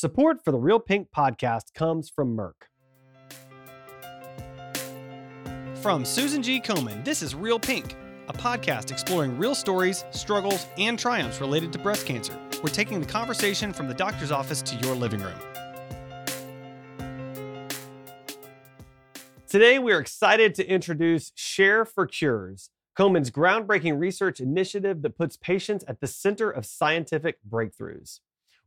Support for the Real Pink podcast comes from Merck. From Susan G. Komen, this is Real Pink, a podcast exploring real stories, struggles, and triumphs related to breast cancer. We're taking the conversation from the doctor's office to your living room. Today, we are excited to introduce Share for Cures, Komen's groundbreaking research initiative that puts patients at the center of scientific breakthroughs.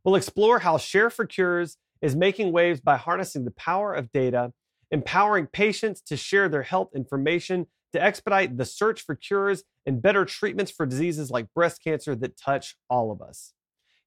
We'll explore how Share for Cures is making waves by harnessing the power of data, empowering patients to share their health information to expedite the search for cures and better treatments for diseases like breast cancer that touch all of us.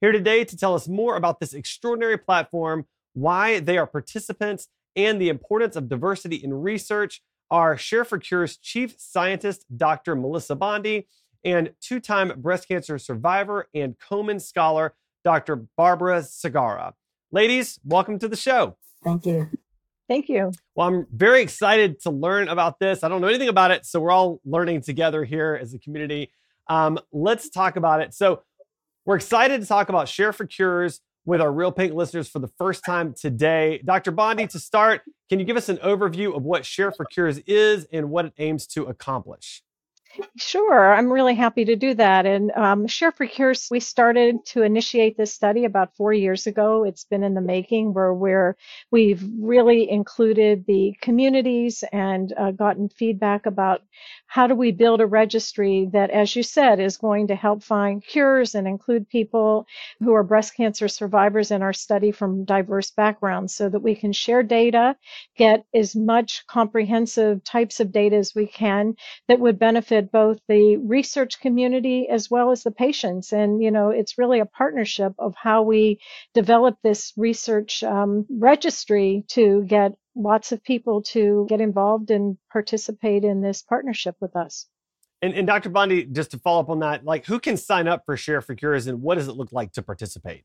Here today to tell us more about this extraordinary platform, why they are participants, and the importance of diversity in research are Share for Cure's chief scientist, Dr. Melissa Bondy, and two time breast cancer survivor and Komen scholar, Dr. Barbara Segarra. Ladies, welcome to the show. Thank you. Thank you. Well, I'm very excited to learn about this. I don't know anything about it, so we're all learning together here as a community. Um, let's talk about it. So, we're excited to talk about Share for Cures with our Real Pink listeners for the first time today. Dr. Bondy, to start, can you give us an overview of what Share for Cures is and what it aims to accomplish? Sure, I'm really happy to do that. And um, Share for Cures, we started to initiate this study about four years ago. It's been in the making where we're, we've really included the communities and uh, gotten feedback about how do we build a registry that, as you said, is going to help find cures and include people who are breast cancer survivors in our study from diverse backgrounds so that we can share data, get as much comprehensive types of data as we can that would benefit both the research community as well as the patients. And, you know, it's really a partnership of how we develop this research um, registry to get lots of people to get involved and participate in this partnership with us. And, and Dr. Bondy, just to follow up on that, like who can sign up for Share for Cures and what does it look like to participate?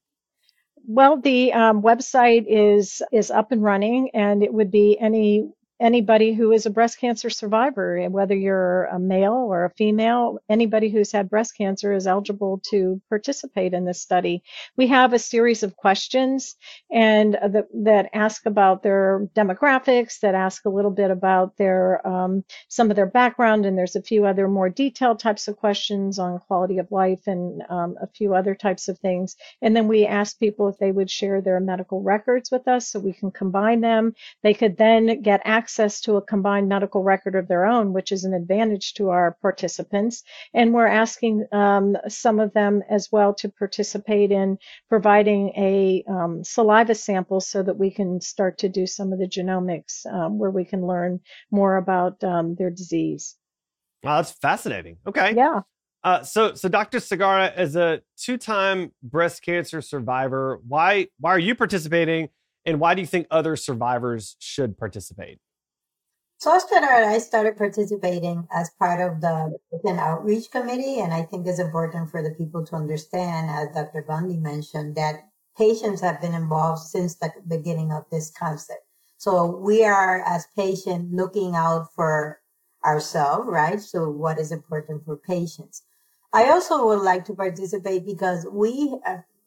Well, the um, website is is up and running, and it would be any anybody who is a breast cancer survivor, whether you're a male or a female, anybody who's had breast cancer is eligible to participate in this study. We have a series of questions and uh, that, that ask about their demographics, that ask a little bit about their um, some of their background, and there's a few other more detailed types of questions on quality of life and um, a few other types of things. And then we ask people if they would share their medical records with us so we can combine them. They could then get access access to a combined medical record of their own, which is an advantage to our participants. And we're asking um, some of them as well to participate in providing a um, saliva sample so that we can start to do some of the genomics um, where we can learn more about um, their disease. Wow, that's fascinating. Okay. Yeah. Uh, so, so Dr. Segarra, is a two-time breast cancer survivor, why why are you participating, and why do you think other survivors should participate? So I started participating as part of the Open Outreach Committee, and I think it's important for the people to understand, as Dr. Bondy mentioned, that patients have been involved since the beginning of this concept. So we are, as patients, looking out for ourselves, right? So what is important for patients? I also would like to participate because we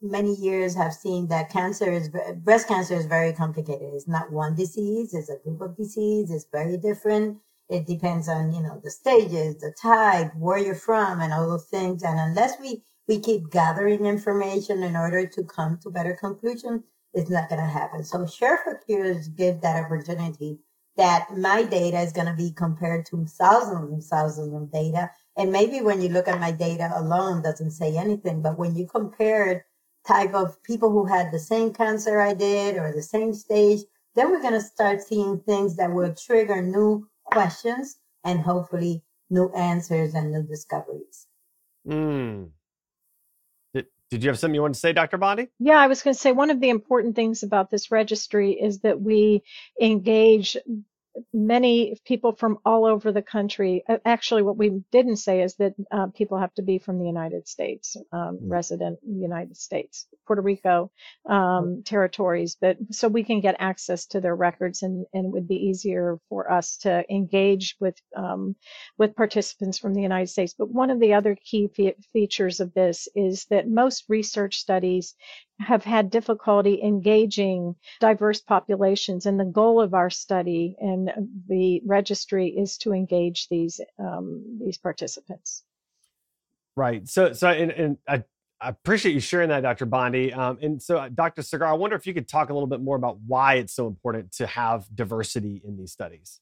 many years have seen that cancer is breast cancer is very complicated. It's not one disease; it's a group of diseases. It's very different. It depends on you know the stages, the type, where you're from, and all those things. And unless we we keep gathering information in order to come to better conclusion, it's not going to happen. So Share for Cures give that opportunity that my data is going to be compared to thousands and thousands of data. And maybe when you look at my data alone doesn't say anything, but when you compare it type of people who had the same cancer I did or the same stage, then we're going to start seeing things that will trigger new questions and hopefully new answers and new discoveries. Mm. Did, did you have something you wanted to say, Dr. Bondy? Yeah, I was going to say one of the important things about this registry is that we engage many people from all over the country. Actually, what we didn't say is that uh, people have to be from the United States, um, mm-hmm. resident United States, Puerto Rico um, territories, but so we can get access to their records, and, and it would be easier for us to engage with um, with participants from the United States. But one of the other key fe- features of this is that most research studies have had difficulty engaging diverse populations. And the goal of our study and the registry is to engage these um, these participants. Right. So, so, and, and I, I appreciate you sharing that, Dr. Bondy. Um, and so, uh, Dr. Segar, I wonder if you could talk a little bit more about why it's so important to have diversity in these studies.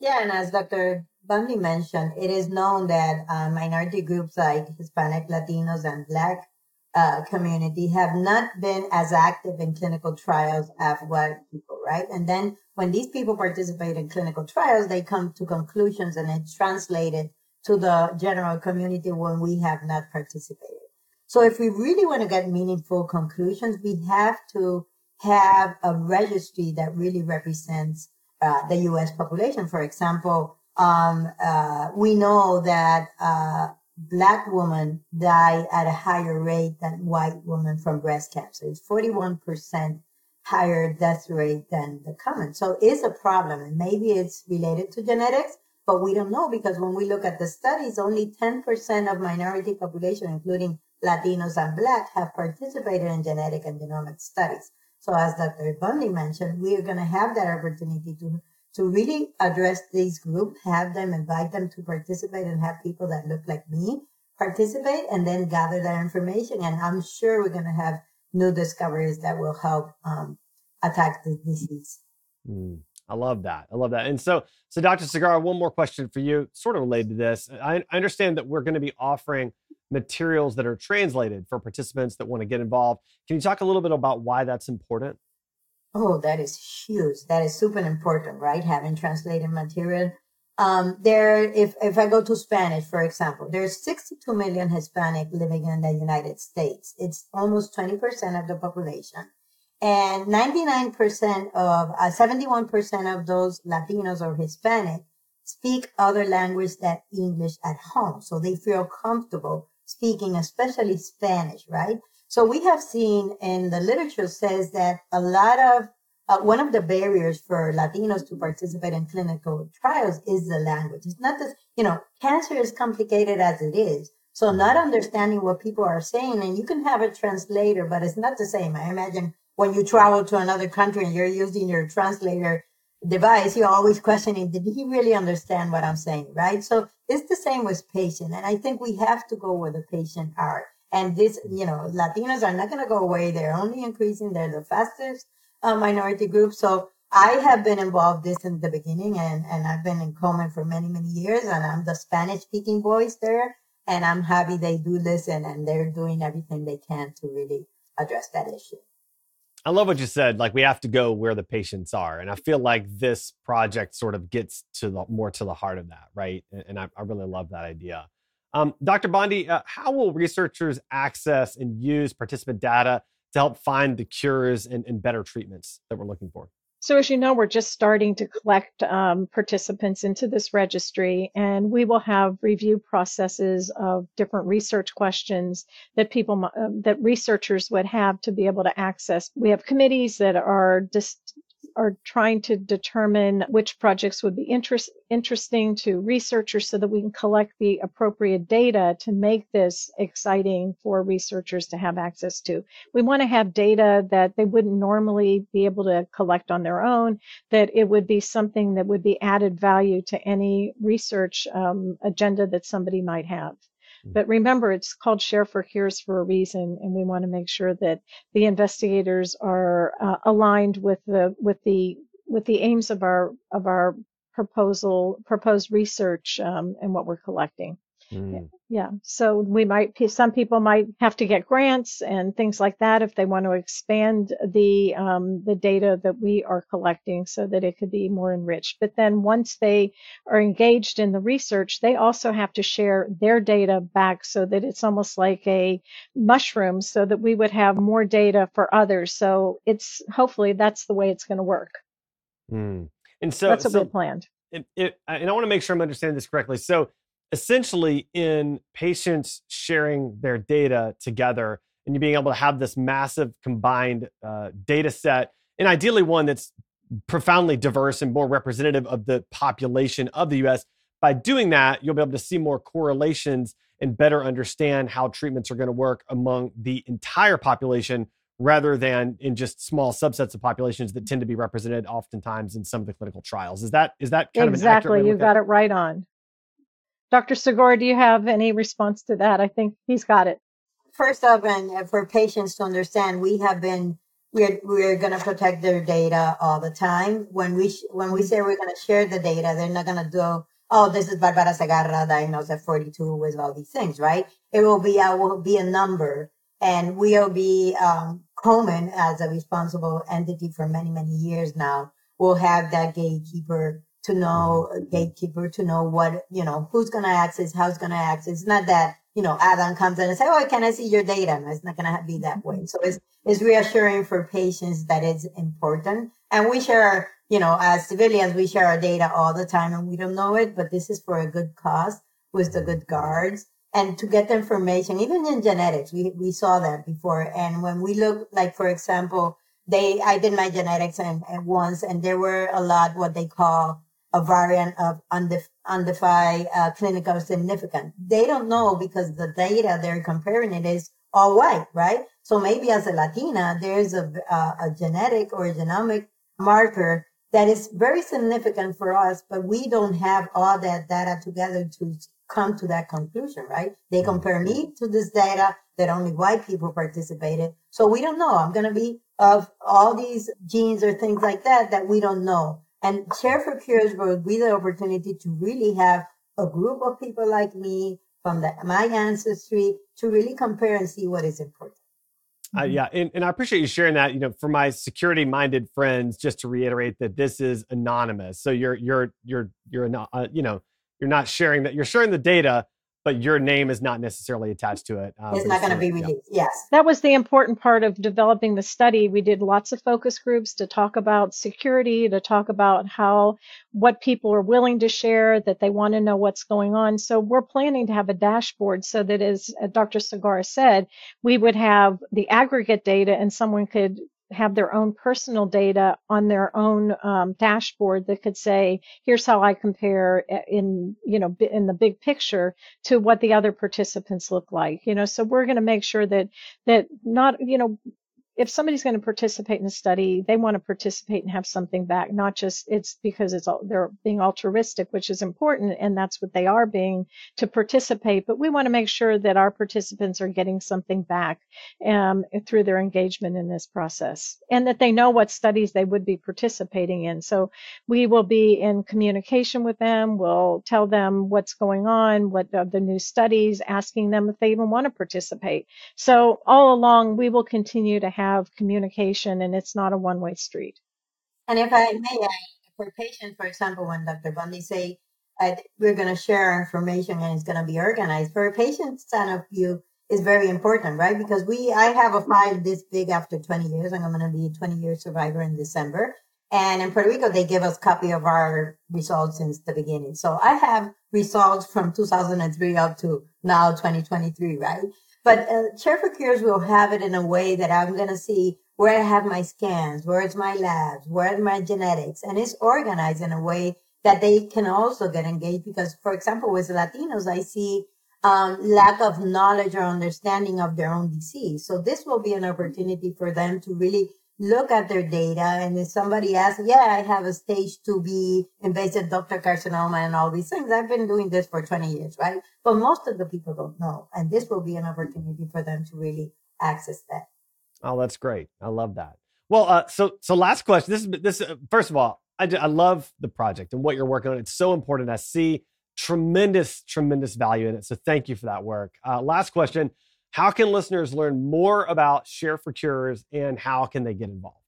Yeah, and as Dr. Bondy mentioned, it is known that uh, minority groups like Hispanic, Latinos, and Black uh, community have not been as active in clinical trials as white people, right? And then when these people participate in clinical trials, they come to conclusions and it's translated to the general community when we have not participated. So if we really want to get meaningful conclusions, we have to have a registry that really represents uh, the U.S. population. For example, um, uh, we know that uh, black women die at a higher rate than white women from breast cancer. It's 41% higher death rate than the common. So it's a problem. And maybe it's related to genetics, but we don't know because when we look at the studies, only 10% of minority population, including Latinos and Black, have participated in genetic and genomic studies. So as Dr. Bondy mentioned, we are going to have that opportunity to, to really address these groups, have them, invite them to participate and have people that look like me participate and then gather that information. And I'm sure we're going to have new discoveries that will help um, attack the disease. Mm. I love that. I love that. And so, so Dr. Segarra, one more question for you, sort of related to this. I, I understand that we're going to be offering materials that are translated for participants that want to get involved. Can you talk a little bit about why that's important? Oh, that is huge. That is super important, right? Having translated material. Um, there, if, if I go to Spanish, for example, there's 62 million Hispanic living in the United States. It's almost 20% of the population and 99% of uh, 71% of those latinos or hispanic speak other language than english at home so they feel comfortable speaking especially spanish right so we have seen in the literature says that a lot of uh, one of the barriers for latinos to participate in clinical trials is the language it's not that you know cancer is complicated as it is so not understanding what people are saying and you can have a translator but it's not the same i imagine when you travel to another country and you're using your translator device, you're always questioning, did he really understand what I'm saying? Right. So it's the same with patient. And I think we have to go where the patient are. And this, you know, Latinos are not going to go away. They're only increasing. They're the fastest uh, minority group. So I have been involved this in the beginning and, and I've been in Komen for many, many years and I'm the Spanish speaking voice there. And I'm happy they do listen and they're doing everything they can to really address that issue. I love what you said. Like we have to go where the patients are, and I feel like this project sort of gets to the more to the heart of that, right? And, and I, I, really love that idea. Um, Dr. Bondy, uh, how will researchers access and use participant data to help find the cures and, and better treatments that we're looking for? So, as you know, we're just starting to collect um, participants into this registry, and we will have review processes of different research questions that people, uh, that researchers would have to be able to access. We have committees that are just are trying to determine which projects would be interest, interesting to researchers so that we can collect the appropriate data to make this exciting for researchers to have access to. We want to have data that they wouldn't normally be able to collect on their own, that it would be something that would be added value to any research um, agenda that somebody might have. But remember, it's called Share for Cures for a reason, and we want to make sure that the investigators are uh, aligned with the with the with the aims of our of our proposal proposed research um, and what we're collecting. Mm. Yeah. So we might, some people might have to get grants and things like that if they want to expand the, um, the data that we are collecting so that it could be more enriched. But then once they are engaged in the research, they also have to share their data back so that it's almost like a mushroom so that we would have more data for others. So it's hopefully that's the way it's going to work. Mm. And so that's what so we planned. It, it, and I want to make sure I'm understanding this correctly. So essentially in patients sharing their data together and you being able to have this massive combined uh, data set and ideally one that's profoundly diverse and more representative of the population of the US. By doing that, you'll be able to see more correlations and better understand how treatments are going to work among the entire population rather than in just small subsets of populations that tend to be represented oftentimes in some of the clinical trials. Is that is that kind exactly? Of you got it right on. Dr. Segarra, do you have any response to that? I think he's got it. First up, and for patients to understand, we have been we're we're going to protect their data all the time. When we sh- when we say we're going to share the data, they're not going to do oh this is Barbara Segarra diagnosed at 42 with all these things, right? It will be a will be a number, and we'll be um, Komen as a responsible entity for many many years now. We'll have that gatekeeper to know a gatekeeper to know what you know who's going to access, how's going to access. It's not that you know Adam comes in and say, "Oh, can I see your data?" No, it's not going to be that way. So it's is reassuring for patients that it's important. And we share, you know, as civilians, we share our data all the time and we don't know it, but this is for a good cause with the good guards. And to get the information, even in genetics, we, we saw that before. And when we look, like, for example, they, I did my genetics and, and once, and there were a lot what they call a variant of undef- undefined uh, clinical significance. They don't know because the data they're comparing it is all white, right? So maybe as a Latina, there's a, a, a genetic or a genomic marker that is very significant for us, but we don't have all that data together to come to that conclusion, right? They mm-hmm. compare me to this data that only white people participated. So we don't know. I'm going to be of all these genes or things like that that we don't know. And Share for Cures will be the opportunity to really have a group of people like me from the, my ancestry to really compare and see what is important. Uh, mm-hmm. yeah, and, and I appreciate you sharing that. You know, for my security-minded friends, just to reiterate that this is anonymous. So you're you're you're you're not uh, you know you're not sharing that. You're sharing the data, but your name is not necessarily attached to it. Um, it's not going to be released. Yeah. Yes. That was the important part of developing the study. We did lots of focus groups to talk about security, to talk about how, what people are willing to share, that they want to know what's going on. So we're planning to have a dashboard so that as Dr. Segarra said, we would have the aggregate data and someone could have their own personal data on their own um, dashboard that could say, here's how I compare eh, in, you know, in the big picture to what the other participants look like, you know, so we're going to make sure that, that not, you know, if somebody's going to participate in a study, they want to participate and have something back, not just it's because it's all, they're being altruistic, which is important, and that's what they are being to participate. But we want to make sure that our participants are getting something back um, through their engagement in this process, and that they know what studies they would be participating in. So we will be in communication with them. We'll tell them what's going on, what the new studies, asking them if they even want to participate. So all along, we will continue to have have communication and it's not a one way street. And if I may, for patients, for example, when Dr. Bundy say uh, we're going to share our information and it's going to be organized, for a patient's stand of view is very important, right? Because we, I have a file this big after 20 years, and I'm going to be a 20 year survivor in December. And in Puerto Rico, they give us copy of our results since the beginning. So I have results from 2003 up to now 2023, right? But uh, for Cures will have it in a way that I'm going to see where I have my scans, where's my labs, where are my genetics, and it's organized in a way that they can also get engaged. Because, for example, with Latinos, I see um, lack of knowledge or understanding of their own disease. So this will be an opportunity for them to really look at their data. And if somebody asks, yeah, I have a stage 2B invasive ductal carcinoma and all these things, I've been doing this for 20 years, right? But most of the people don't know. And this will be an opportunity for them to really access that. Oh, that's great. I love that. Well, uh, so so last question. This is this. Uh, first of all, I, I love the project and what you're working on. It's so important. I see tremendous, tremendous value in it. So thank you for that work. Uh, last question. How can listeners learn more about Share for Cures and how can they get involved?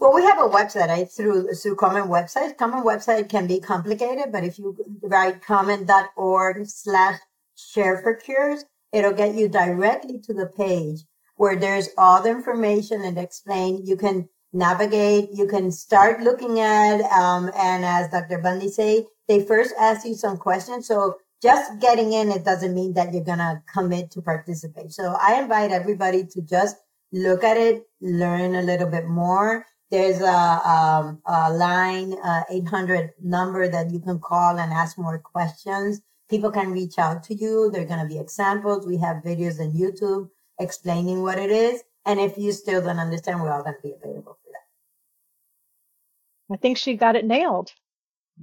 Well, we have a website right, through through Komen website. Komen website can be complicated, but if you write komen.org slash share for cures, it'll get you directly to the page where there's all the information and explain. You can navigate, you can start looking at, um, and as Dr. Bundy say, they first ask you some questions. So just getting in, it doesn't mean that you're going to commit to participate. So I invite everybody to just look at it, learn a little bit more. There's a, um, a line, uh, 800 number that you can call and ask more questions. People can reach out to you. There are going to be examples. We have videos on YouTube explaining what it is. And if you still don't understand, we're all going to be available for that. I think she got it nailed.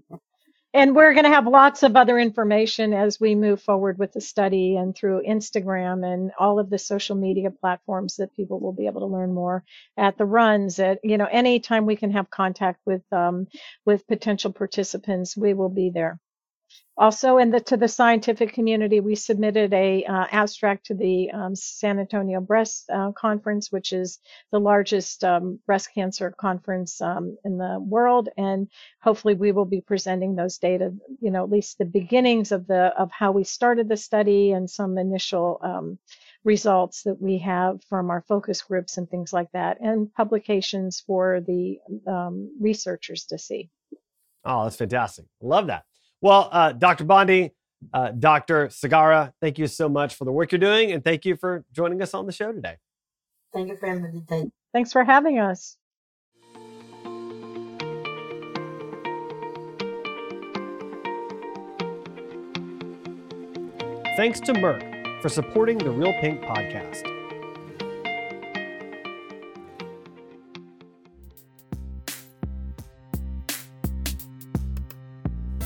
And we're going to have lots of other information as we move forward with the study and through Instagram and all of the social media platforms that people will be able to learn more at the runs. At you know, anytime we can have contact with um, with potential participants, we will be there. Also, in the to the scientific community, we submitted a uh, abstract to the um, San Antonio Breast uh, Conference, which is the largest um, breast cancer conference um, in the world, and hopefully, we will be presenting those data. You know, at least the beginnings of the of how we started the study and some initial um, results that we have from our focus groups and things like that, and publications for the um, researchers to see. Oh, that's fantastic! Love that. Well, uh, Dr. Bondy, uh, Dr. Segarra, thank you so much for the work you're doing, and thank you for joining us on the show today. Thank you for inviting. Thanks for having us. Thanks to Merck for supporting the Real Pink podcast.